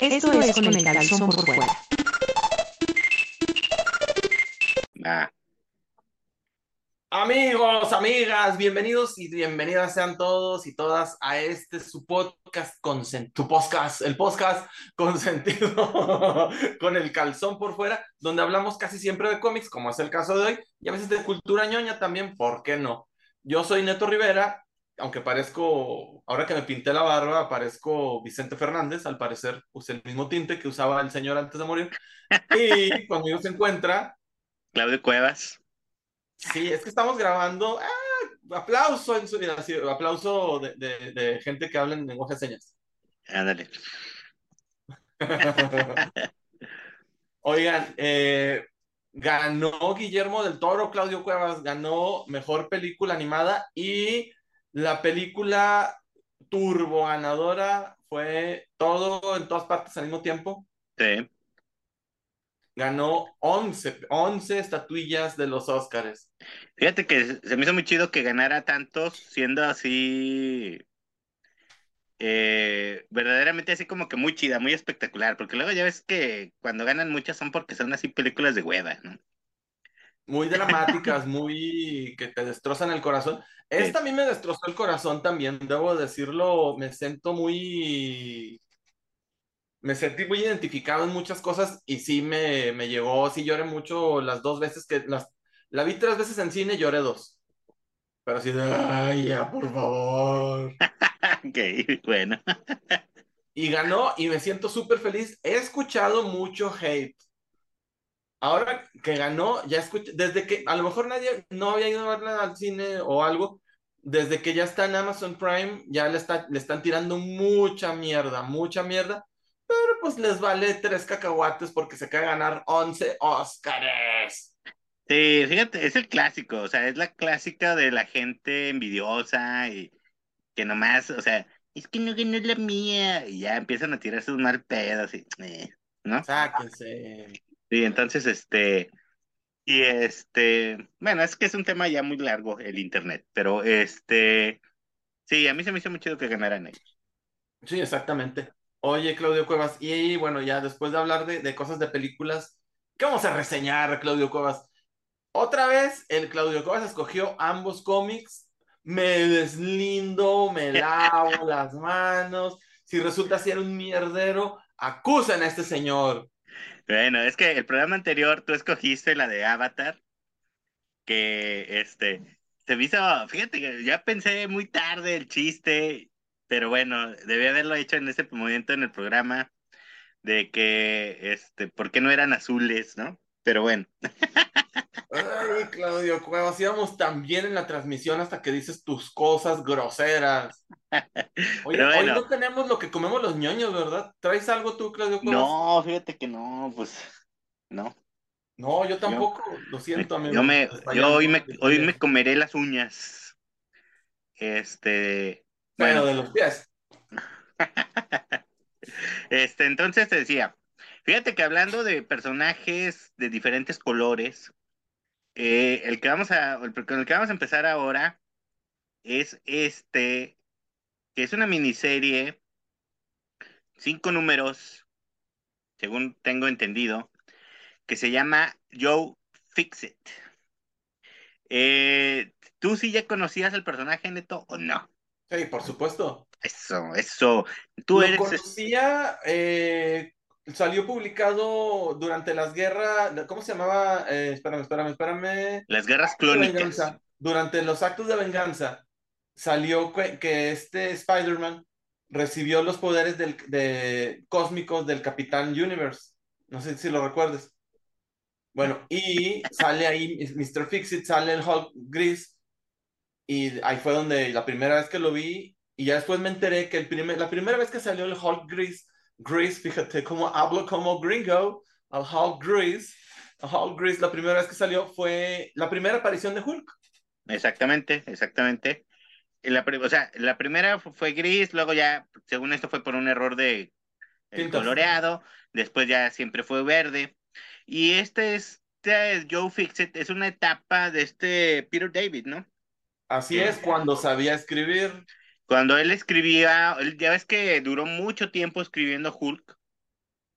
Esto es con el calzón por fuera. Ah, Amigos, amigas, bienvenidos y bienvenidas sean todos y todas a este su podcast consen- tu podcast, el podcast consentido con el calzón por fuera, donde hablamos casi siempre de cómics, como es el caso de hoy, y a veces de cultura ñoña también, ¿por qué no? Yo soy Neto Rivera, aunque parezco, ahora que me pinté la barba, parezco Vicente Fernández, al parecer usé el mismo tinte que usaba el señor antes de morir, y conmigo se encuentra Claudio Cuevas. Sí, es que estamos grabando. ¡Ah! Aplauso, en su, así, aplauso de, de- de gente que habla en lenguaje de señas. Ándale. Oigan, eh, ganó Guillermo del Toro, Claudio Cuevas, ganó mejor película animada y la película turbo ganadora fue todo en todas partes al mismo tiempo. Sí. Ganó 11, 11 estatuillas de los Óscares. Fíjate que se me hizo muy chido que ganara tantos, siendo así, eh, verdaderamente así como que muy chida, muy espectacular, porque luego ya ves que cuando ganan muchas son porque son así películas de hueva, ¿no? Muy dramáticas, muy que te destrozan el corazón. Esta a mí me destrozó el corazón también, debo decirlo, me siento muy, me sentí muy identificado en muchas cosas y sí me, me llegó, sí lloré mucho las dos veces que, las, la vi tres veces en cine, lloré dos. Pero así de, ay, ya, por favor. Ok, bueno. Y ganó y me siento súper feliz. He escuchado mucho hate. Ahora que ganó, ya escuché, desde que a lo mejor nadie no había ido a verla al cine o algo, desde que ya está en Amazon Prime, ya le, está, le están tirando mucha mierda, mucha mierda, pero pues les vale tres cacahuates porque se cae ganar 11 Óscares. Sí, fíjate, es el clásico, o sea, es la clásica de la gente envidiosa y que nomás, o sea, es que no ganó la mía, y ya empiezan a tirar sus mal pedos, y, eh, ¿no? Sáquense. Sí, entonces, este, y este, bueno, es que es un tema ya muy largo el internet, pero este, sí, a mí se me hizo muy chido que ganaran ellos. Sí, exactamente. Oye, Claudio Cuevas, y bueno, ya después de hablar de, de cosas de películas, ¿qué vamos a reseñar, Claudio Cuevas? Otra vez, el Claudio Cuevas escogió ambos cómics. Me deslindo, me lavo las manos. Si resulta ser un mierdero, acusen a este señor. Bueno, es que el programa anterior tú escogiste la de Avatar, que este, se me hizo, fíjate ya pensé muy tarde el chiste, pero bueno, debí haberlo hecho en ese momento en el programa, de que, este, ¿por qué no eran azules, no? Pero bueno, Ay, Claudio Cuevas, íbamos tan bien en la transmisión hasta que dices tus cosas groseras. Oye, hoy no tenemos lo que comemos los ñoños, ¿verdad? ¿Traes algo tú, Claudio Cuevas? no, fíjate que no, pues, no. No, yo tampoco, lo siento, amigo. Yo me, yo hoy me, hoy me comeré las uñas. Este, Bueno, bueno, de los pies. este, entonces te decía, fíjate que hablando de personajes de diferentes colores, eh, el que vamos a, el, con el que vamos a empezar ahora es este, que es una miniserie, cinco números, según tengo entendido, que se llama Joe Fixit. Eh, ¿tú sí ya conocías el personaje, Neto, o no? Sí, por supuesto. Eso, eso. Tú Lo eres... conocía, eh, salió publicado durante las guerras, ¿cómo se llamaba? Eh, espérame, espérame, espérame. Las guerras clónicas. venganza. Durante los actos de venganza, salió que, que este Spider-Man recibió los poderes del, de, cósmicos del Capitán Universe. No sé si lo recuerdes. Bueno, y sale ahí Mr. Fixit, sale el Hulk gris, y ahí fue donde la primera vez que lo vi, y ya después me enteré que el primer, la primera vez que salió el Hulk gris, gris, fíjate cómo hablo como gringo, al Hulk gris, el Hulk gris, la primera vez que salió fue la primera aparición de Hulk. Exactamente, exactamente. Y La, o sea, la primera fu- fue gris, luego ya, según esto, fue por un error de coloreado, después ya siempre fue verde. Y este es este Joe Fixit, es una etapa de este Peter David, ¿no? Así es, cuando sabía escribir. Cuando él escribía, él, ya ves que duró mucho tiempo escribiendo Hulk,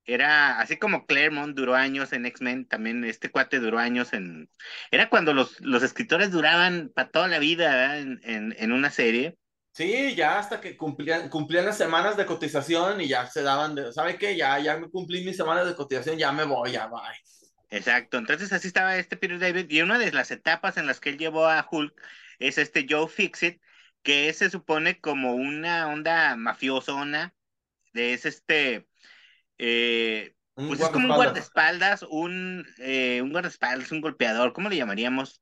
era así como Claremont duró años en X-Men, también este cuate duró años en... Era cuando los, los escritores duraban para toda la vida en, en, en, una serie. Sí, ya hasta que cumplían, cumplían las semanas de cotización y ya se daban de, ¿sabe qué? Ya, ya me cumplí mis semanas de cotización, ya me voy, ya bye. Exacto, entonces así estaba este Peter David y una de las etapas en las que él llevó a Hulk es este Joe Fixit, que se supone como una onda mafiosona, de es este eh, pues es como un guardaespaldas, un, eh, un guardaespaldas, un golpeador, ¿cómo le llamaríamos?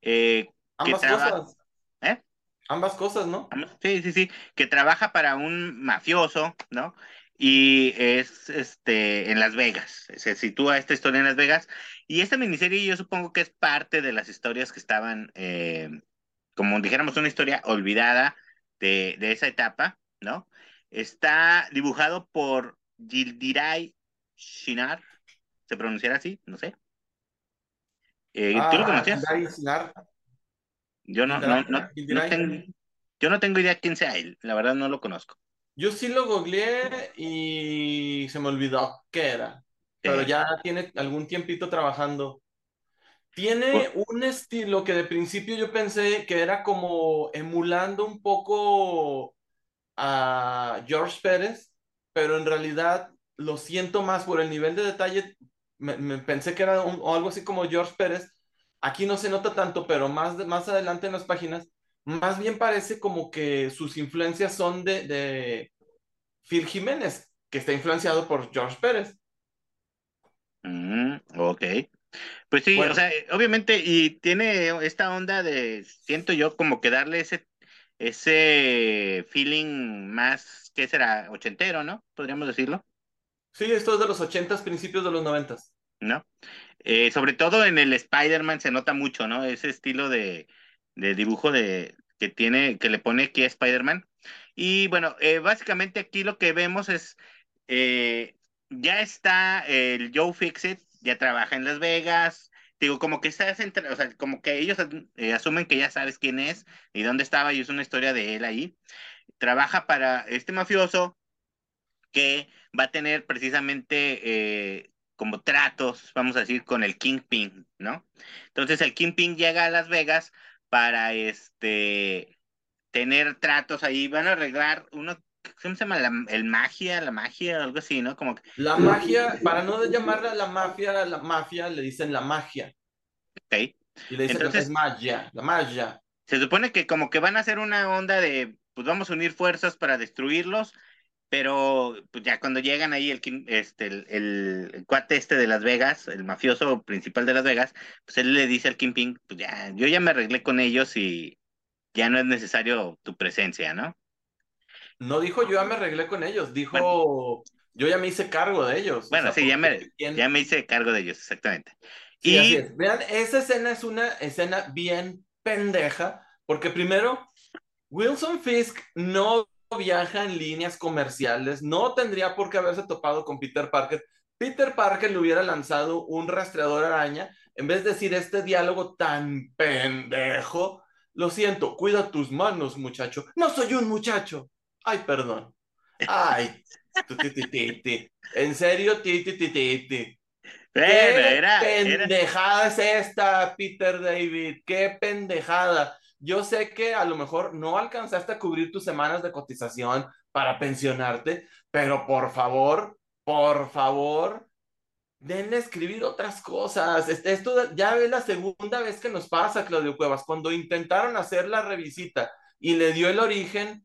Eh, Ambas cosas. ¿Eh? Ambas cosas, ¿no? Sí, sí, sí, que trabaja para un mafioso, ¿no? Y es este en Las Vegas, se sitúa esta historia en Las Vegas. Y esta miniserie yo supongo que es parte de las historias que estaban, eh, como dijéramos, una historia olvidada de, de esa etapa, ¿no? Está dibujado por Gildiray Shinar, ¿se pronunciará así? No sé. Eh, ¿Tú lo ah, conocías? Yo no, no, no, tengo, yo no tengo idea quién sea él, la verdad no lo conozco. Yo sí lo googleé y se me olvidó qué era, pero ya tiene algún tiempito trabajando. Tiene un estilo que de principio yo pensé que era como emulando un poco a George Pérez, pero en realidad lo siento más por el nivel de detalle. Me, pensé que era algo así como George Pérez. Aquí no se nota tanto, pero más, más adelante en las páginas, más bien parece como que sus influencias son de, de Phil Jiménez, que está influenciado por George Pérez. Mm, ok. Pues sí, o sea, obviamente, y tiene esta onda de, siento yo, como que darle ese, ese feeling más ¿qué será? Ochentero, ¿no? Podríamos decirlo. Sí, esto es de los ochentas, principios de los noventas. ¿No? Eh, sobre todo en el Spider-Man se nota mucho, ¿no? Ese estilo de, dibujo de, que tiene, que le pone aquí a Spider-Man. Y bueno, eh, básicamente aquí lo que vemos es, eh, ya está el Joe Fixit, ya trabaja en Las Vegas, digo, como que está, o sea, como que ellos asumen que ya sabes quién es y dónde estaba y es una historia de él ahí trabaja para este mafioso que va a tener precisamente eh, como tratos, vamos a decir, con el Kingpin, ¿no? Entonces el Kingpin llega a Las Vegas para este tener tratos ahí, van a arreglar uno, ¿cómo se llama? el magia, la magia, algo así, ¿no? Como La magia, para no llamarla la mafia, la mafia, le dicen la magia. Ok. Y le dicen Entonces, es magia, la magia. Se supone que como que van a hacer una onda de pues vamos a unir fuerzas para destruirlos, pero pues ya cuando llegan ahí el, este, el, cuate este de Las Vegas, el mafioso principal de Las Vegas, pues él le dice al Kingpin, pues ya, yo ya me arreglé con ellos y ya no es necesario tu presencia, ¿no? No dijo yo ya me arreglé con ellos, dijo yo ya me hice cargo de ellos. Bueno, sí, ya me, ya me hice cargo de ellos, exactamente. y vean, esa escena es una escena bien pendeja, porque primero Wilson Fisk no viaja en líneas comerciales, no tendría por qué haberse topado con Peter Parker. Peter Parker le hubiera lanzado un rastreador araña en vez de decir este diálogo tan pendejo. Lo siento, cuida tus manos, muchacho. No soy un muchacho. Ay, perdón. Ay, en serio, ¿Qué pendejada es esta, Peter David? ¿Qué pendejada? Yo sé que a lo mejor no alcanzaste a cubrir tus semanas de cotización para pensionarte, pero por favor, por favor, denle a escribir otras cosas. Esto ya es la segunda vez que nos pasa, Claudio Cuevas. Cuando intentaron hacer la revisita y le dio el origen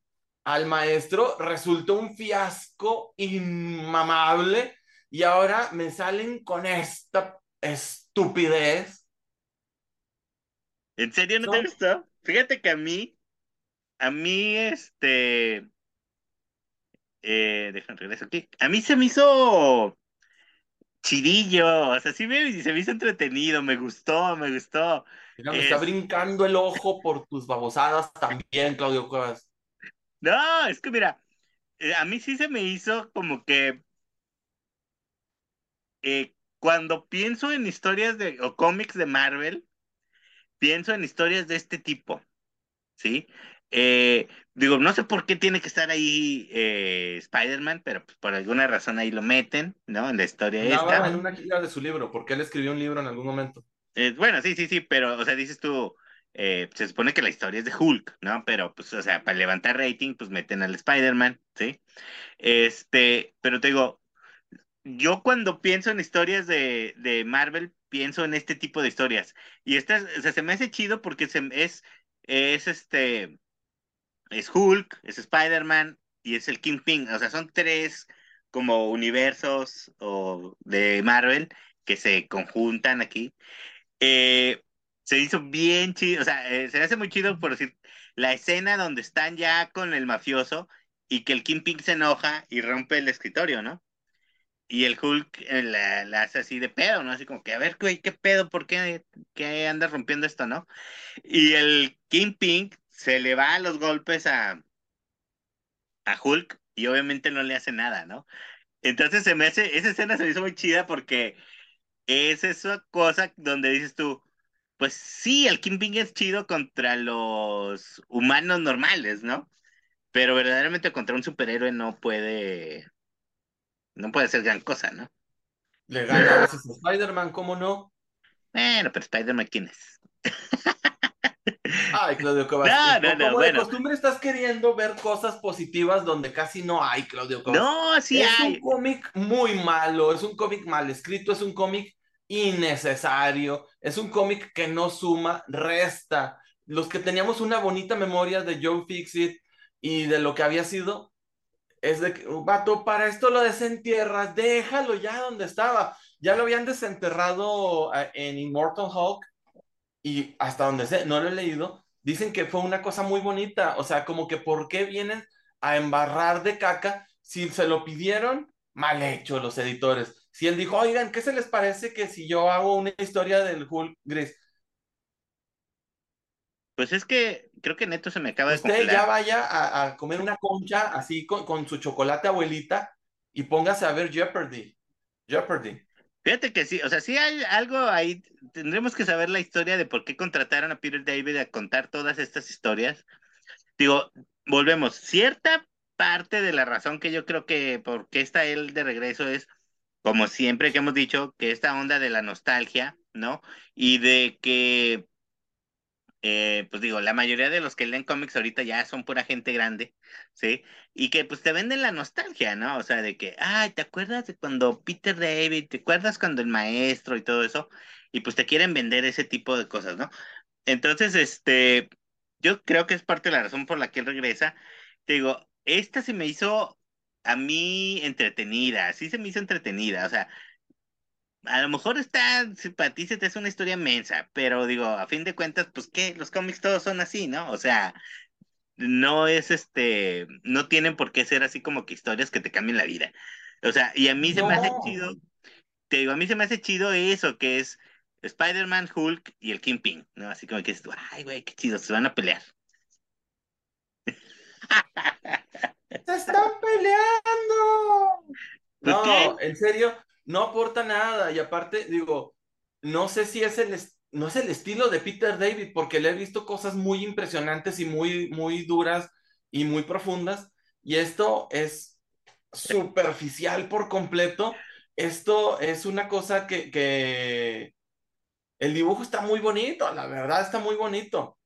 al maestro, resultó un fiasco inmamable y ahora me salen con esta estupidez. ¿En serio no, te gustó? Fíjate que a mí, a mí, este, eh, déjame regresar aquí. A mí se me hizo chidillo, o sea, sí me, se me hizo entretenido, me gustó, me gustó. me está brincando el ojo por tus babosadas también, Claudio Cuevas. No, es que mira, eh, a mí sí se me hizo como que eh, cuando pienso en historias de o cómics de Marvel, pienso en historias de este tipo, ¿sí? Eh, digo, no sé por qué tiene que estar ahí eh, Spider-Man, pero pues, por alguna razón ahí lo meten, ¿no? En la historia esta. en una gira de su libro, porque él escribió un libro en algún momento. Eh, bueno, sí, sí, sí, pero, o sea, dices tú, eh, se supone que la historia es de Hulk, ¿no? Pero, pues, o sea, para levantar rating, pues meten al Spider-Man, ¿sí? Este, pero te digo, yo cuando pienso en historias de, de Marvel, pienso en este tipo de historias. Y esta, o sea, se me hace chido porque se, es, es este, es Hulk, es Spider-Man y es el Kingpin. O sea, son tres como universos o de Marvel que se conjuntan aquí. Eh, se hizo bien chido, o sea, eh, se hace muy chido por decir, la escena donde están ya con el mafioso y que el Kingpin se enoja y rompe el escritorio, ¿no? Y el Hulk eh, la, hace así de pedo, ¿no? Así como que, a ver, güey, ¿qué pedo? ¿Por qué, qué anda rompiendo esto, no? Y el Kingpin se le va a los golpes a, a Hulk y obviamente no le hace nada, ¿no? Entonces se me hace, esa escena se me hizo muy chida porque es esa cosa donde dices tú, pues sí, el Kingpin es chido contra los humanos normales, ¿no? Pero verdaderamente contra un superhéroe no puede, no puede ser gran cosa, ¿no? Le gana a veces a Spider-Man, ¿cómo no? Bueno, pero Spider-Man, ¿quién es? Ay, Claudio Cobas. No, no, no, como de costumbre estás queriendo ver cosas positivas donde casi no hay, Claudio Cobas. No, sí es hay. Es un cómic muy malo, es un cómic mal escrito, es un cómic innecesario, es un cómic que no suma, resta. Los que teníamos una bonita memoria de Joe Fixit y de lo que había sido, es de que, vato, para esto lo desentierras, déjalo ya donde estaba. Ya lo habían desenterrado eh, en Immortal Hulk y hasta donde sé, no lo he leído, dicen que fue una cosa muy bonita. O sea, como que ¿por qué vienen a embarrar de caca si se lo pidieron? Mal hecho los editores. Si él dijo, oigan, ¿qué se les parece que si yo hago una historia del Hulk gris? Pues es que creo que Neto se me acaba de Usted ya vaya a, comer una concha así con, con, su chocolate abuelita y póngase a ver Jeopardy. Jeopardy. Fíjate que sí, o sea, sí hay algo ahí, tendremos que saber la historia de por qué contrataron a Peter David a contar todas estas historias. Digo, volvemos, cierta parte de la razón que yo creo que por qué está él de regreso es como siempre que hemos dicho, que esta onda de la nostalgia, ¿no? Y de que, eh, pues digo, la mayoría de los que leen cómics ahorita ya son pura gente grande, ¿sí? Y que pues te venden la nostalgia, ¿no? O sea, de que, ay, ¿te acuerdas de cuando Peter David, ¿te acuerdas cuando el maestro y todo eso? Y pues te quieren vender ese tipo de cosas, ¿no? Entonces, este, yo creo que es parte de la razón por la que él regresa. Te digo, esta se me hizo a mí entretenida, sí se me hizo entretenida, o sea, a lo mejor está, para ti se te hace una historia mensa, pero digo, a fin de cuentas, pues qué, los cómics todos son así, ¿no? O sea, no es este, no tienen por qué ser así como que historias que te cambien la vida. O sea, y a mí se me hace chido, te digo, a mí se me hace chido eso, que es Spider-Man, Hulk y el Kingpin, ¿no? Así como que dices, ay, güey, qué chido, se van a pelear. ¡Se están peleando! No, en serio, no aporta nada. Y aparte, digo, no sé si es el, no es el estilo de Peter David, porque le he visto cosas muy impresionantes y muy, muy duras y muy profundas. Y esto es superficial por completo. Esto es una cosa que, que el dibujo está muy bonito, la verdad está muy bonito.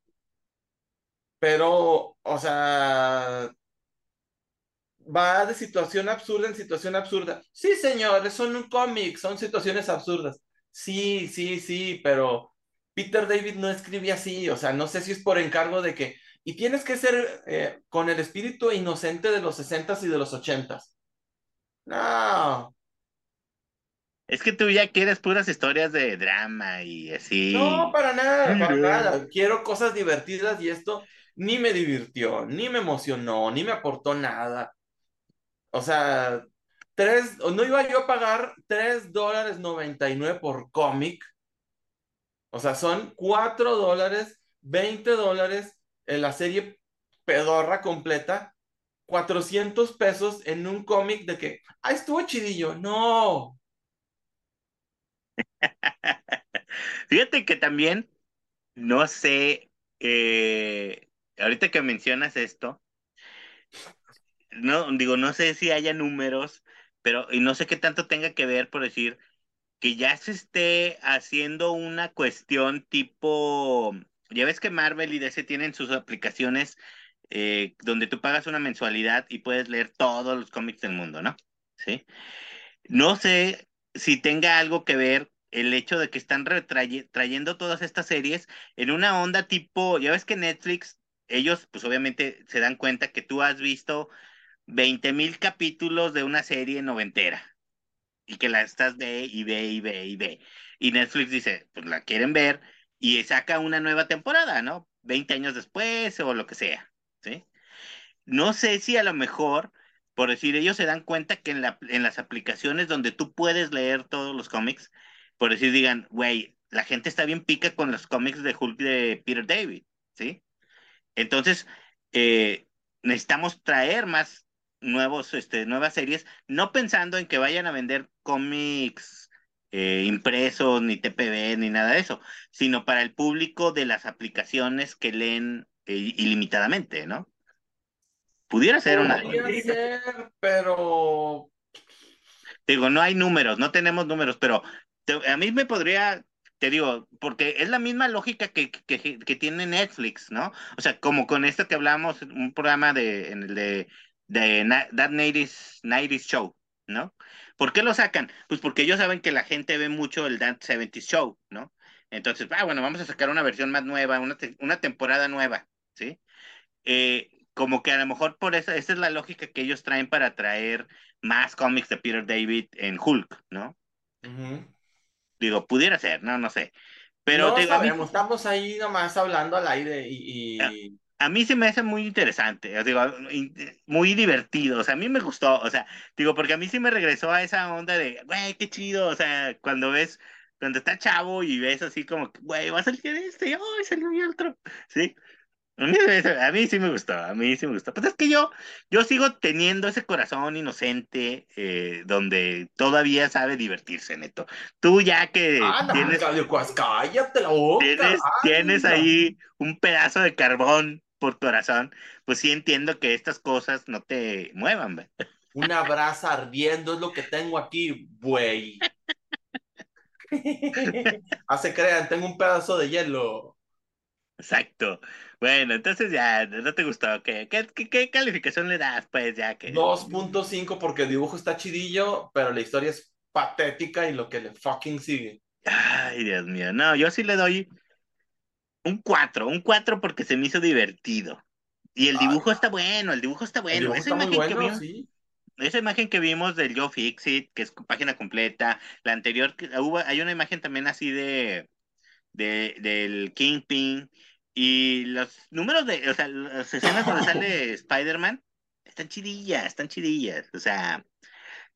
Pero, o sea, va de situación absurda en situación absurda. Sí, señores, son un cómic, son situaciones absurdas. Sí, sí, sí, pero Peter David no escribe así, o sea, no sé si es por encargo de que, y tienes que ser eh, con el espíritu inocente de los sesentas y de los ochentas. No. Es que tú ya quieres puras historias de drama y así. No, para nada, para nada. Quiero cosas divertidas y esto ni me divirtió, ni me emocionó, ni me aportó nada. O sea, tres, no iba yo a pagar tres dólares 99 por cómic. O sea, son cuatro dólares, 20 dólares en la serie pedorra completa, 400 pesos en un cómic de que, ah, estuvo chidillo. No. Fíjate que también, no sé, eh, ahorita que mencionas esto, no, digo, no sé si haya números, pero, y no sé qué tanto tenga que ver por decir que ya se esté haciendo una cuestión tipo, ya ves que Marvel y DC tienen sus aplicaciones eh, donde tú pagas una mensualidad y puedes leer todos los cómics del mundo, ¿no? Sí. No sé si tenga algo que ver el hecho de que están trayendo todas estas series en una onda tipo, ya ves que Netflix, ellos pues obviamente se dan cuenta que tú has visto 20 mil capítulos de una serie noventera y que la estás ve y ve y ve y ve. Y Netflix dice, pues la quieren ver y saca una nueva temporada, ¿no? 20 años después o lo que sea, ¿sí? No sé si a lo mejor, por decir, ellos se dan cuenta que en, la, en las aplicaciones donde tú puedes leer todos los cómics, por decir, digan, güey, la gente está bien pica con los cómics de Hulk de Peter David, ¿sí? Entonces, eh, necesitamos traer más nuevos, este, nuevas series, no pensando en que vayan a vender cómics eh, impresos, ni TPB, ni nada de eso, sino para el público de las aplicaciones que leen eh, ilimitadamente, ¿no? Pudiera ser una. Podría ser, pero. Digo, no hay números, no tenemos números, pero a mí me podría te digo, porque es la misma lógica que, que, que, tiene Netflix, ¿no? O sea, como con esto que hablamos, un programa de, en el de de That 90s, Show, ¿no? ¿Por qué lo sacan? Pues porque ellos saben que la gente ve mucho el That 70s Show, ¿no? Entonces, ah, bueno, vamos a sacar una versión más nueva, una, una temporada nueva, ¿sí? Eh, como que a lo mejor por eso, esa es la lógica que ellos traen para traer más cómics de Peter David en Hulk, ¿no? Digo, pudiera ser, no, no sé. Pero no sabemos, estamos ahí nomás hablando al aire y... Ah, a mí se me hace muy interesante, digo, muy divertido, o sea, a mí me gustó, o sea, digo, porque a mí sí me regresó a esa onda de, güey, qué chido, o sea, cuando ves, cuando está chavo y ves así como, güey, va a salir este, y ay, salió mi otro, ¿sí? A mí, a mí, sí me gustó, a mí sí me gustó. Pues es que yo, yo sigo teniendo ese corazón inocente eh, donde todavía sabe divertirse, Neto. Tú ya que tienes, cállate la boca, tienes, tienes ahí un pedazo de carbón por corazón, pues sí entiendo que estas cosas no te muevan. Una brasa ardiendo es lo que tengo aquí, güey. Hace crean, tengo un pedazo de hielo. Exacto. Bueno, entonces ya, ¿no te gustó? ¿Qué, qué, calificación le das? Pues ya que... 2.5 porque el dibujo está chidillo, pero la historia es patética y lo que le fucking sigue. Ay, Dios mío. No, yo sí le doy un 4, un 4 porque se me hizo divertido. Y el dibujo está bueno, el dibujo está bueno. esa, imagen que vimos, esa imagen que vimos del Joe Fixit, que es página completa, la anterior, hubo, hay una imagen también así de, de del Kingpin, y los números de, o sea, las escenas donde sale Spider-Man, están chidillas, están chidillas. O sea,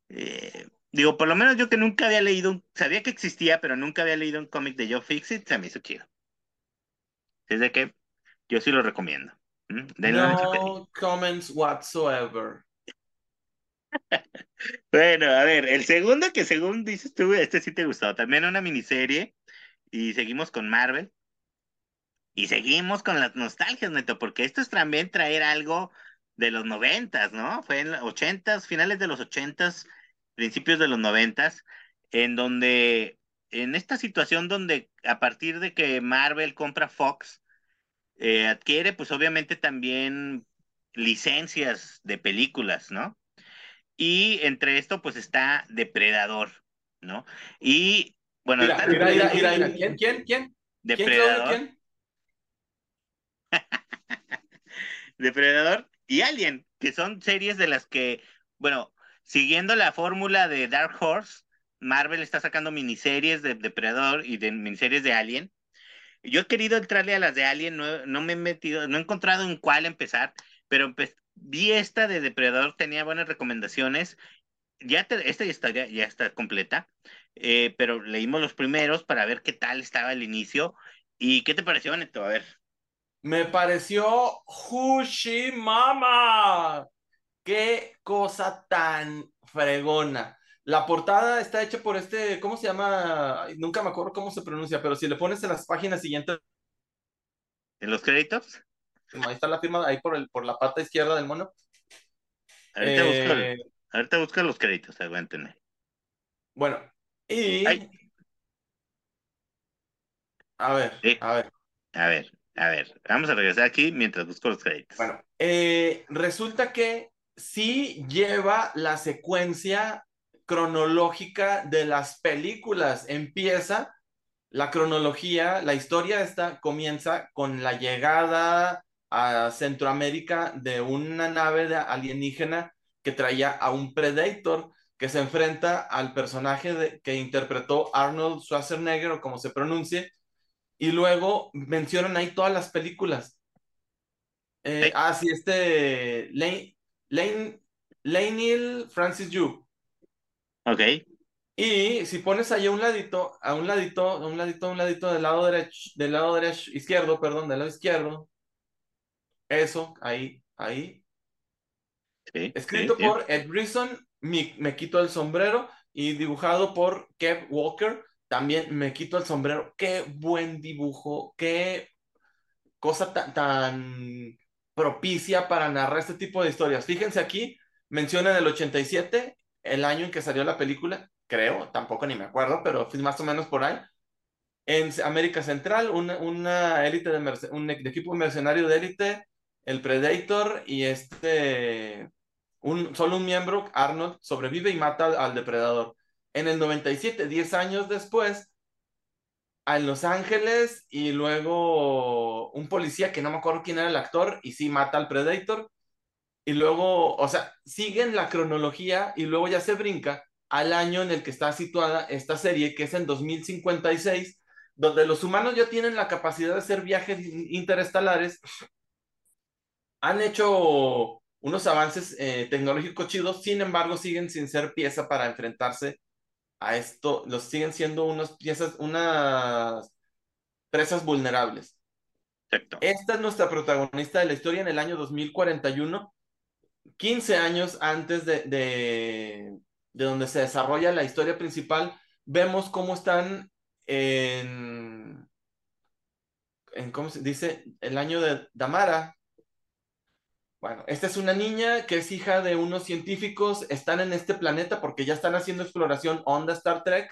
eh, digo, por lo menos yo que nunca había leído, sabía que existía, pero nunca había leído un cómic de Joe Fixit, se me hizo chido. Es de que yo sí lo recomiendo. No comments whatsoever. bueno, a ver, el segundo que según dices tú, este sí te gustó. También una miniserie. Y seguimos con Marvel. Y seguimos con las nostalgias, Neto, porque esto es también traer algo de los noventas, ¿no? Fue en los ochentas, finales de los ochentas, principios de los noventas, en donde en esta situación donde a partir de que Marvel compra Fox, eh, adquiere pues obviamente también licencias de películas, ¿no? Y entre esto pues está Depredador, ¿no? Y bueno, mira, mira, mira, ¿quién, quién, quién? Depredador. ¿Quién? Depredador y Alien, que son series de las que, bueno, siguiendo la fórmula de Dark Horse, Marvel está sacando miniseries de Depredador y de miniseries de Alien. Yo he querido entrarle a las de Alien, no, me he metido, no he encontrado en cuál empezar, pero vi esta de Depredador, tenía buenas recomendaciones. Ya esta ya está, ya, está completa, eh, pero leímos los primeros para ver qué tal estaba el inicio. ¿Y qué te pareció, Neto? A ver. Me pareció Mama. Qué cosa tan fregona. La portada está hecha por este, ¿cómo se llama? Nunca me acuerdo cómo se pronuncia, pero si le pones en las páginas siguientes. ¿En los créditos? Ahí está la firma, ahí por, el, por la pata izquierda del mono. Ahorita, busco, Eh, ahorita busco los créditos, aguántenme. bueno, y... Ay. A ver, Sí. a ver. A ver, a ver, vamos a regresar aquí mientras busco los créditos. Bueno, eh, resulta que sí lleva la secuencia cronológica de las películas. Empieza la cronología, la historia esta comienza con la llegada a Centroamérica de una nave de alienígena que traía a un Predator que se enfrenta al personaje de- que interpretó Arnold Schwarzenegger o como se pronuncie, y luego mencionan ahí todas las películas. Eh, ah, sí, este Lane, Lane, Laneil Francis Yu. Ok, Y si pones ahí a un ladito, a un ladito, a un ladito, a un ladito del lado derecho, del lado derecho, izquierdo, perdón, del lado izquierdo. Eso, ahí, ahí. sí. Escrito sí, sí. por Ed Brisson, me, me quito el sombrero. Y dibujado por Kev Walker, también me quito el sombrero. Qué buen dibujo, qué cosa tan, tan propicia para narrar este tipo de historias. Fíjense aquí, mencionan el 87, el año en que salió la película, creo, tampoco ni me acuerdo, pero más o menos por ahí. En América Central, una, una élite de, un equipo mercenario de élite, el Predator y este, un, solo un miembro, Arnold, sobrevive y mata al, al depredador. En el 97, 10 años después, a Los Ángeles y luego un policía que no me acuerdo quién era el actor y sí mata al Predator. Y luego, o sea, siguen la cronología y luego ya se brinca al año en el que está situada esta serie, que es en 2056, donde los humanos ya tienen la capacidad de hacer viajes in- interestelares. Han hecho unos avances eh, tecnológicos chidos, sin embargo, siguen sin ser pieza para enfrentarse a esto, los siguen siendo unas piezas, unas presas vulnerables. Exacto. Esta es nuestra protagonista de la historia en el año 2041, 15 años antes de, de, de donde se desarrolla la historia principal. Vemos cómo están en, en ¿cómo se dice? El año de Damara. Bueno, esta es una niña que es hija de unos científicos, están en este planeta porque ya están haciendo exploración onda Star Trek.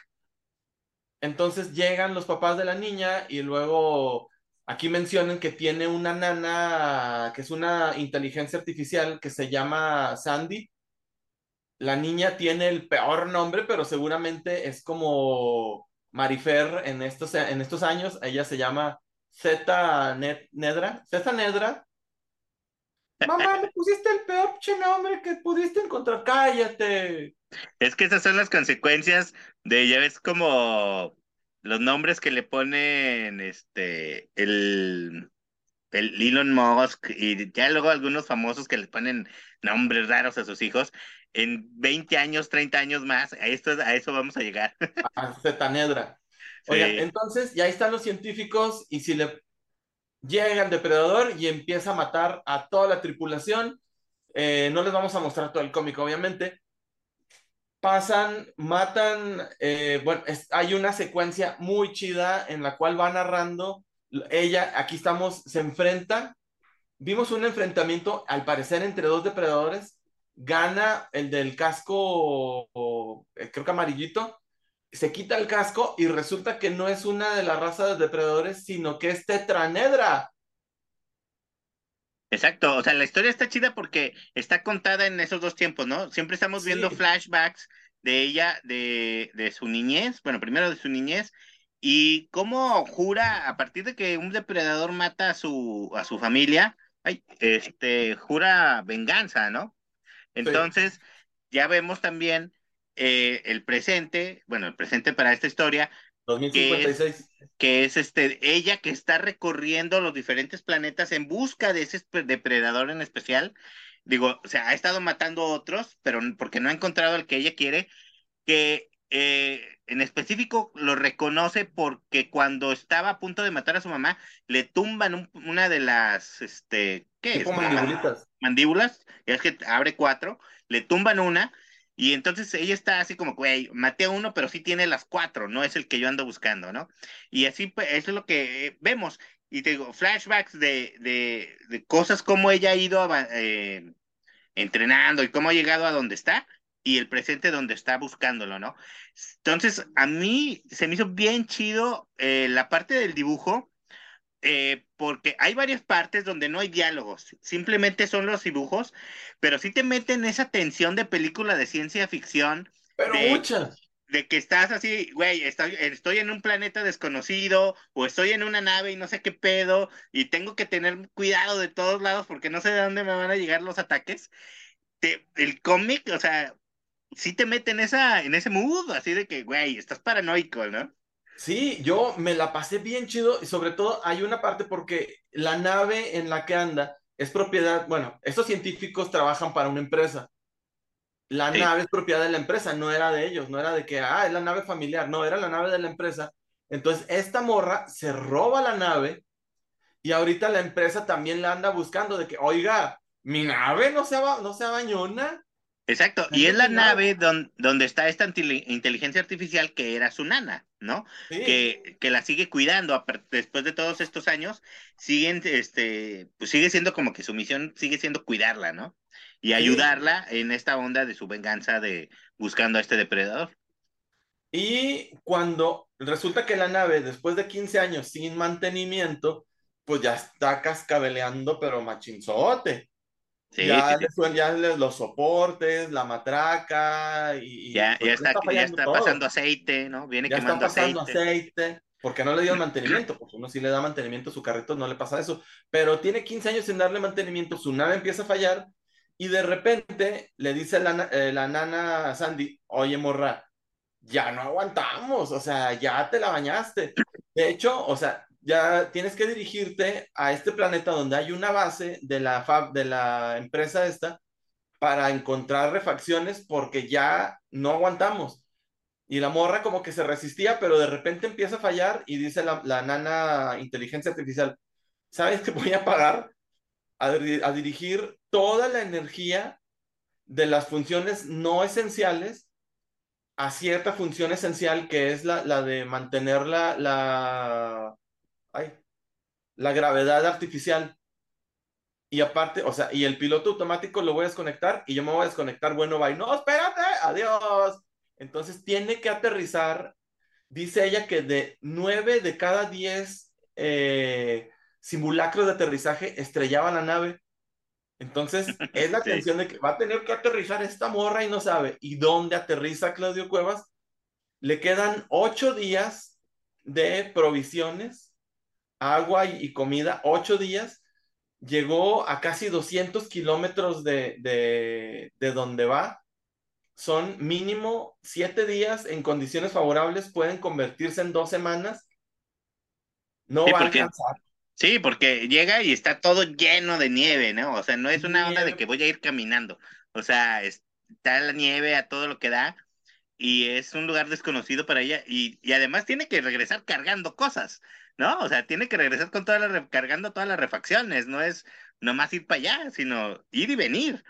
Entonces llegan los papás de la niña y luego aquí mencionan que tiene una nana que es una inteligencia artificial que se llama Sandy. La niña tiene el peor nombre, pero seguramente es como Marifer en estos, en estos años. Ella se llama Zeta Ne- Nedra. Zeta Nedra. Mamá, me pusiste el peor nombre que pudiste encontrar. Cállate. Es que esas son las consecuencias de, ya ves, como los nombres que le ponen este el, el Elon Musk y ya luego algunos famosos que le ponen nombres raros a sus hijos. En 20 años, 30 años más, a, esto, a eso vamos a llegar. a Zetanedra. Oigan, Sí. entonces ya están los científicos y si le llega el depredador y empieza a matar a toda la tripulación, eh, no les vamos a mostrar todo el cómic, obviamente. Pasan, matan, eh, bueno, hay una secuencia muy chida en la cual va narrando, ella, aquí estamos, se enfrenta, vimos un enfrentamiento al parecer entre dos depredadores, gana el del casco, eh, creo que amarillito, se quita el casco y resulta que no es una de las razas de depredadores, sino que es Tetranedra. Exacto, o sea, la historia está chida porque está contada en esos dos tiempos, ¿no? Siempre estamos Sí. viendo flashbacks de ella, de, de su niñez, bueno, primero de su niñez, y cómo jura, a partir de que un depredador mata a su, a su familia, ay, este, jura venganza, ¿no? Entonces, ya vemos también eh, el presente, bueno, el presente para esta historia, 2056. que es este, ella que está recorriendo los diferentes planetas en busca de ese depredador en especial. Digo, o sea, ha estado matando otros, pero porque no ha encontrado el que ella quiere, que eh, en específico lo reconoce porque cuando estaba a punto de matar a su mamá, le tumban un- una de las, este, ¿qué es? Mandibulitas. mandíbulas, es que abre cuatro, le tumban una, y entonces ella está así como, güey, maté a uno, pero sí tiene las cuatro, no es el que yo ando buscando, ¿no? Y así, pues, eso es lo que eh, vemos. y te digo, flashbacks de, de, cosas como ella ha ido eh, entrenando y cómo ha llegado a donde está y el presente donde está buscándolo, ¿no? Entonces, a mí se me hizo bien chido eh, la parte del dibujo, eh, porque hay varias partes donde no hay diálogos, simplemente son los dibujos, pero sí te meten esa tensión de película de ciencia ficción. Pero de, muchas. De que estás así, güey, estoy, estoy en un planeta desconocido o estoy en una nave y no sé qué pedo y tengo que tener cuidado de todos lados porque no sé de dónde me van a llegar los ataques. Te, el cómic, o sea, sí te mete en, esa, en ese mood, así de que, güey, estás paranoico, ¿no? Sí, yo me la pasé bien chido y sobre todo hay una parte porque la nave en la que anda es propiedad, bueno, estos científicos trabajan para una empresa. La Sí. nave es propiedad de la empresa, no era de ellos, no era de que, ah, es la nave familiar, no, era la nave de la empresa. Entonces, esta morra se roba la nave y ahorita la empresa también la anda buscando de que, oiga, mi nave no se, no se bañona. Exacto, y es la terminaba. nave don- donde está esta inteli- inteligencia artificial que era su nana, ¿no? Sí. Que, que la sigue cuidando después de todos estos años, siguen, este, pues sigue siendo como que su misión sigue siendo cuidarla, ¿no? Y ayudarla en esta onda de su venganza de buscando a este depredador. Y cuando resulta que la nave, después de 15 años sin mantenimiento, pues ya está cascabeleando, pero machinzote. Sí, ya, sí, sí. le suenan- ya los soportes, la matraca y, Ya, pues, ya le está, ya está pasando aceite, ¿no? Viene Ya está quemando pasando aceite. aceite, porque no le dieron mantenimiento, pues uno sí le da mantenimiento a su carrito, no le pasa eso, pero tiene 15 años sin darle mantenimiento, su nave empieza a fallar y de repente le dice la, eh, la nana a Sandy, oye morra, ya no aguantamos, o sea, ya te la bañaste. De hecho, o sea, ya tienes que dirigirte a este planeta donde hay una base de la, fab- de la empresa esta para encontrar refacciones porque ya no aguantamos. Y la morra como que se resistía, pero de repente empieza a fallar y dice la, la nana inteligencia artificial, ¿sabes que voy a pagar a, a dirigir toda la energía de las funciones no esenciales a cierta función esencial que es la, la de mantener la, la, ay, la gravedad artificial? Y aparte, o sea, y el piloto automático lo voy a desconectar y yo me voy a desconectar, bueno, bye. No, espérate, adiós. Entonces tiene que aterrizar. Dice ella que de nueve de cada diez eh, simulacros de aterrizaje estrellaba la nave. Entonces es la Sí. tensión de que va a tener que aterrizar esta morra y no sabe. ¿Y dónde aterriza Claudio Cuevas? Le quedan ocho días de provisiones, agua y, y comida, ocho días. Llegó a casi 200 kilómetros de, de, de donde va son mínimo siete días en condiciones favorables, pueden convertirse en dos semanas. No Sí, va a porque- alcanzar. Sí, porque llega y está todo lleno de nieve, ¿no? O sea, no es una onda de que voy a ir caminando. O sea, está la nieve a todo lo que da y es un lugar desconocido para ella y, y además tiene que regresar cargando cosas, ¿no? O sea, tiene que regresar con todas las cargando todas las refacciones, no es nomás ir para allá, sino ir y venir.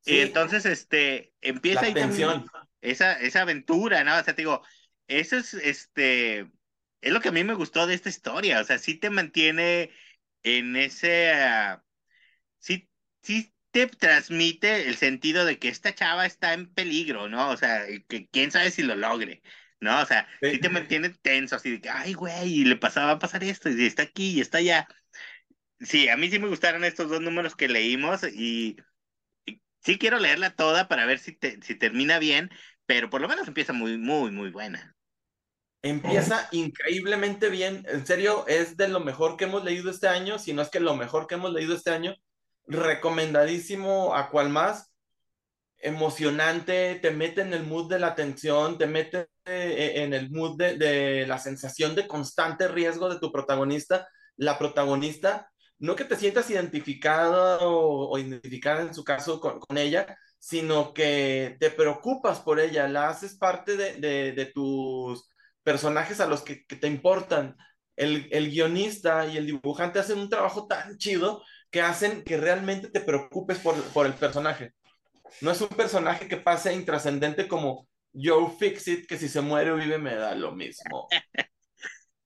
Sí, Y entonces, este, empieza la ahí también esa, esa aventura, ¿no? O sea, te digo, eso es, este, es lo que a mí me gustó de esta historia, o sea, sí te mantiene en ese, ah, sí, sí te transmite el sentido de que esta chava está en peligro, ¿no? O sea, que quién sabe si lo logre, ¿no? O sea, Sí. sí te mantiene tenso, así de que, ay, güey, y le pasaba a pasar esto, y está aquí, y está allá. Sí, a mí sí me gustaron estos dos números que leímos y, y sí quiero leerla toda para ver si, te- si termina bien, pero por lo menos empieza muy, muy, muy buena. Empieza increíblemente bien. En serio, es de lo mejor que hemos leído este año, si no es que lo mejor que hemos leído este año. Recomendadísimo a cual más. Emocionante, te mete en el mood de la tensión, te mete eh, en el mood de, la sensación de constante riesgo de tu protagonista. La protagonista, no que te sientas identificada o, o identificada en su caso con, ella, sino que te preocupas por ella, la haces parte de, tus personajes a los que, te importan. El, guionista y el dibujante hacen un trabajo tan chido que hacen que realmente te preocupes por el personaje. No es un personaje que pase intrascendente como Joe Fixit, que si se muere o vive me da lo mismo.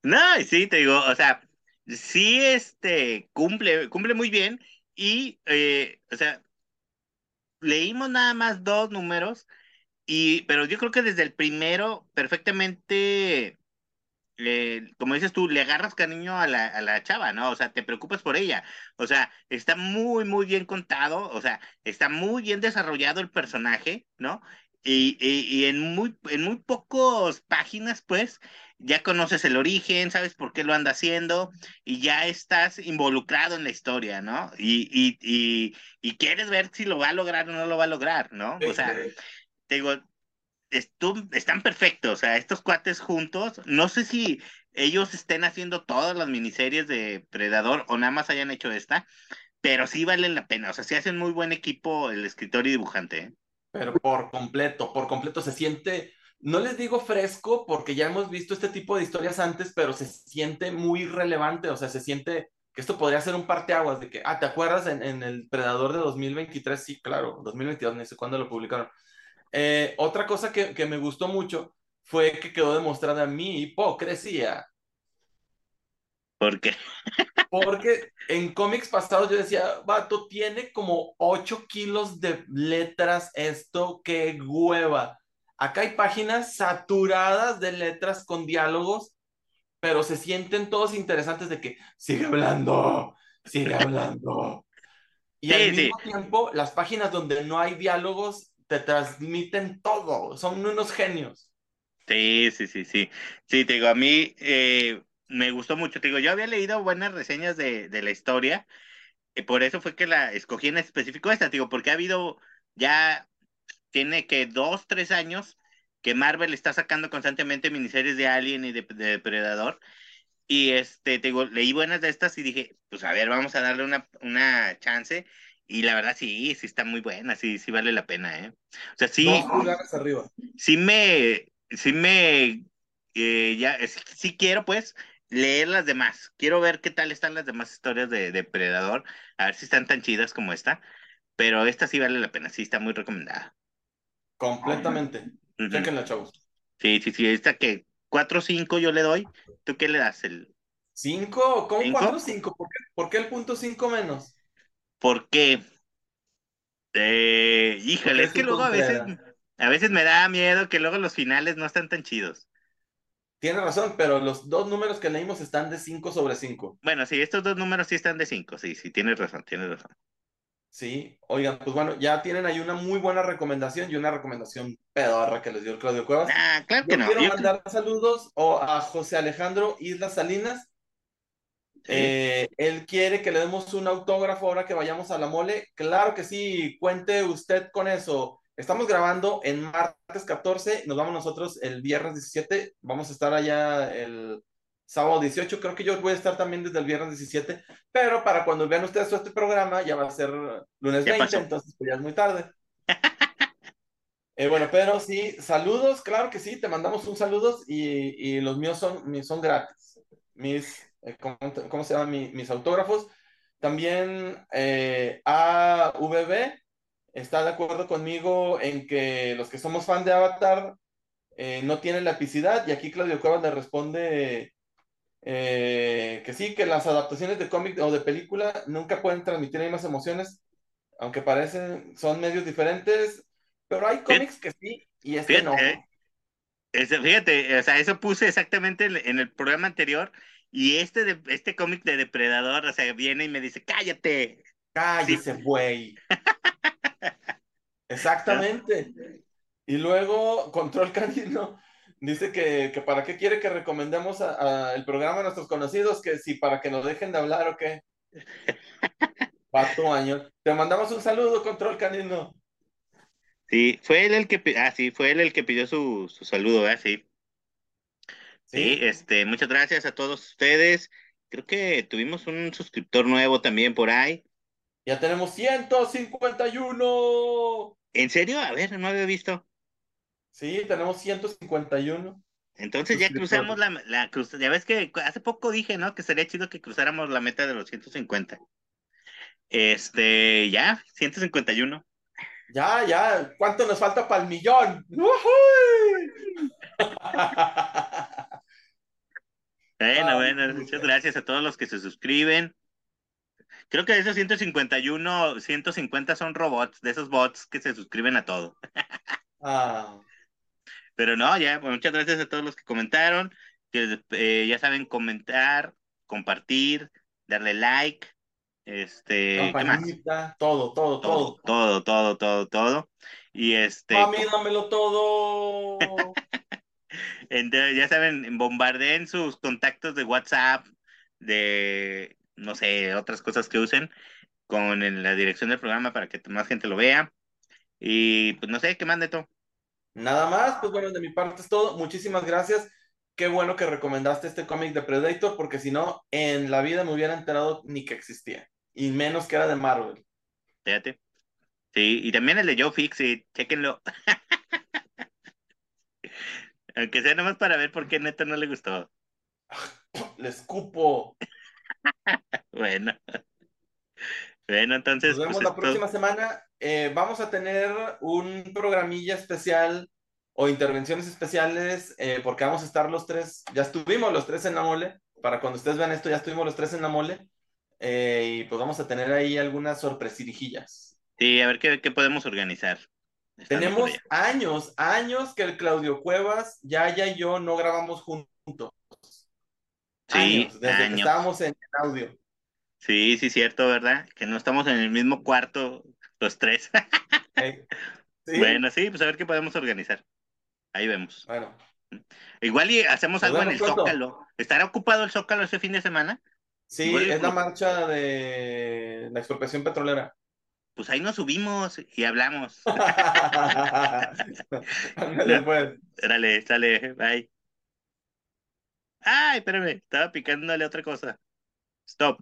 No, sí, te digo, o sea, sí, este, cumple, cumple muy bien y, eh, o sea, leímos nada más dos números y, pero yo creo que desde el primero perfectamente como dices tú, le agarras cariño a la, a la chava, ¿no? O sea, te preocupas por ella. O sea, está muy, muy bien contado, o sea, está muy bien desarrollado el personaje, ¿no? Y, y, y en muy, en muy pocas páginas, pues, ya conoces el origen, sabes por qué lo anda haciendo, y ya estás involucrado en la historia, ¿no? Y, y, y, y quieres ver si lo va a lograr o no lo va a lograr, ¿no? O sea, te digo, estu- están perfectos, o sea, estos cuates juntos, no sé si ellos estén haciendo todas las miniseries de Predador o nada más hayan hecho esta, pero sí valen la pena, o sea, sí hacen muy buen equipo el escritor y dibujante, ¿eh? Pero por completo, por completo se siente, no les digo fresco porque ya hemos visto este tipo de historias antes, pero se siente muy relevante, o sea, se siente que esto podría ser un parteaguas de que, ah, ¿te acuerdas en, en el Predador de 2023? Sí, claro, 2022, no sé cuándo lo publicaron. Eh, otra cosa que, que me gustó mucho fue que quedó demostrada mi hipocresía. Porque Porque en cómics pasados yo decía, vato, tiene como 8 kilos de letras esto, qué hueva. Acá hay páginas saturadas de letras con diálogos, pero se sienten todos interesantes de que sigue hablando, sigue hablando. Y al sí, sí, mismo tiempo, las páginas donde no hay diálogos te transmiten todo, son unos genios. sí, sí, sí, sí, sí, te digo, a mí eh, me gustó mucho, te digo, yo había leído buenas reseñas de, de la historia, y por eso fue que la escogí en específico esta, te digo, porque ha habido ya, tiene que dos, tres años que Marvel está sacando constantemente miniseries de Alien y de, de Depredador, Y este, te digo, leí buenas de estas y dije, pues a ver, vamos a darle una, una chance. Y la verdad, sí, sí está muy buena, sí, sí vale la pena, ¿eh? O sea, sí, Dos pulgadas arriba. sí me, sí me, eh, ya, es- sí quiero, pues, leer las demás. Quiero ver qué tal están las demás historias de Depredador, a ver si están tan chidas como esta. Pero esta sí vale la pena, sí está muy recomendada. Completamente. Chequenla, chavos. Sí, sí, sí, esta que 4 o 5 yo le doy. ¿Tú qué le das? El, ¿Cinco? ¿Cómo ¿Cinco? cuatro cinco? ¿Por qué, por qué el punto cinco menos? Porque, eh, híjole, es que luego a veces, a veces me da miedo que luego los finales no están tan chidos. Tiene razón, pero los dos números que leímos están de 5 sobre 5. Bueno, sí, estos dos números sí están de 5, sí, sí, tienes razón, tienes razón. Sí, oigan, pues bueno, ya tienen ahí una muy buena recomendación y una recomendación pedorra que les dio el Claudio Cuevas. Ah, claro Yo que no. quiero yo- mandar saludos o a José Alejandro Islas Salinas. sí. Eh, él quiere que le demos un autógrafo ahora que vayamos a la mole. Claro que sí, cuente usted con eso. Estamos grabando en martes 14, nos vamos nosotros el viernes 17, vamos a estar allá el sábado 18, creo que yo voy a estar también desde el viernes 17, pero para cuando vean ustedes este programa ya va a ser lunes Ya 20, pasó. entonces pues ya es muy tarde. Eh, bueno, pero sí, saludos, claro que sí, te mandamos un saludos y, y los míos son, son gratis. Mis, eh, ¿cómo, cómo se llaman Mi- mis autógrafos? También eh, AVB está de acuerdo conmigo en que los que somos fan de Avatar eh, no tienen lapicidad y aquí Claudio Cuevas le responde eh, que sí, que las adaptaciones de cómic o de película nunca pueden transmitir las mismas emociones, aunque parecen, son medios diferentes, pero hay cómics que sí y este no. Fíjate, eh, fíjate, o sea, eso puse exactamente en, en el programa anterior y este, de, este cómic de Depredador, o sea, viene y me dice, cállate. Cállese, güey. Exactamente. Y luego, Control Canino dice que, que para qué quiere que recomendemos a- a el programa a nuestros conocidos, que si para que nos dejen de hablar o qué. Pato año. Te mandamos un saludo, Control Canino. Sí, fue él el que, ah, sí, fue él el que pidió su, su saludo, ¿verdad? Sí. Sí, Sí. este, muchas gracias a todos ustedes. Creo que tuvimos un suscriptor nuevo también por ahí. Ya tenemos 151. ¿En serio? A ver, no había visto. Sí, tenemos 151. Entonces ya cruzamos la, la cruz, ya ves que hace poco dije, ¿no? Que sería chido que cruzáramos la meta de los 150. Este, ya, 151. Ya, ya. ¿Cuánto nos falta para el millón? Bueno, Ah, bueno, muchas gracias a todos los que se suscriben. Creo que de esos 151, 150 son robots, de esos bots que se suscriben a todo. Ah, Pero no, ya, pues, muchas gracias a todos los que comentaron. Que eh, ya saben comentar, compartir, darle like, este, campanita, todo, todo, Todo, todo. todo, todo, todo, todo. Y este, Mami, dámelo todo. entonces, ya saben, bombardeen sus contactos de WhatsApp, de, no sé, otras cosas que usen con en la dirección del programa para que más gente lo vea. Y pues no sé, ¿qué más, Neto? Nada más, pues bueno, de mi parte es todo. Muchísimas gracias. Qué bueno que recomendaste este cómic de Predator, porque si no, en la vida me hubiera enterado ni que existía. Y menos que era de Marvel. Fíjate. Sí, y también el de Joe Fix, sí, chéquenlo. Aunque sea nomás para ver por qué Neto no le gustó. Le escupo. Bueno. Bueno, entonces. Nos vemos pues, la esto- próxima semana. Eh, vamos a tener un programilla especial o intervenciones especiales eh, porque vamos a estar los tres, ya estuvimos los tres en la mole, para cuando ustedes vean esto ya estuvimos los tres en la mole eh, y pues vamos a tener ahí algunas sorpresirijillas. Sí, a ver qué, qué podemos organizar. Tenemos años, años que el Claudio Cuevas, Yaya y yo no grabamos juntos. Sí, años, desde que años. estábamos en audio. Sí, sí, cierto, ¿verdad? Que no estamos en el mismo cuarto los tres. ¿sí? Bueno, sí, pues a ver qué podemos organizar. Ahí vemos. Bueno, Igual y hacemos Nos algo en el pronto. Zócalo. ¿Estará ocupado el Zócalo ese fin de semana? sí, Igual es la marcha de la expropiación petrolera. Pues ahí nos subimos y hablamos. Ándale, pues. Órale, sale, bye. Ay, espérame, estaba picándole otra cosa. Stop.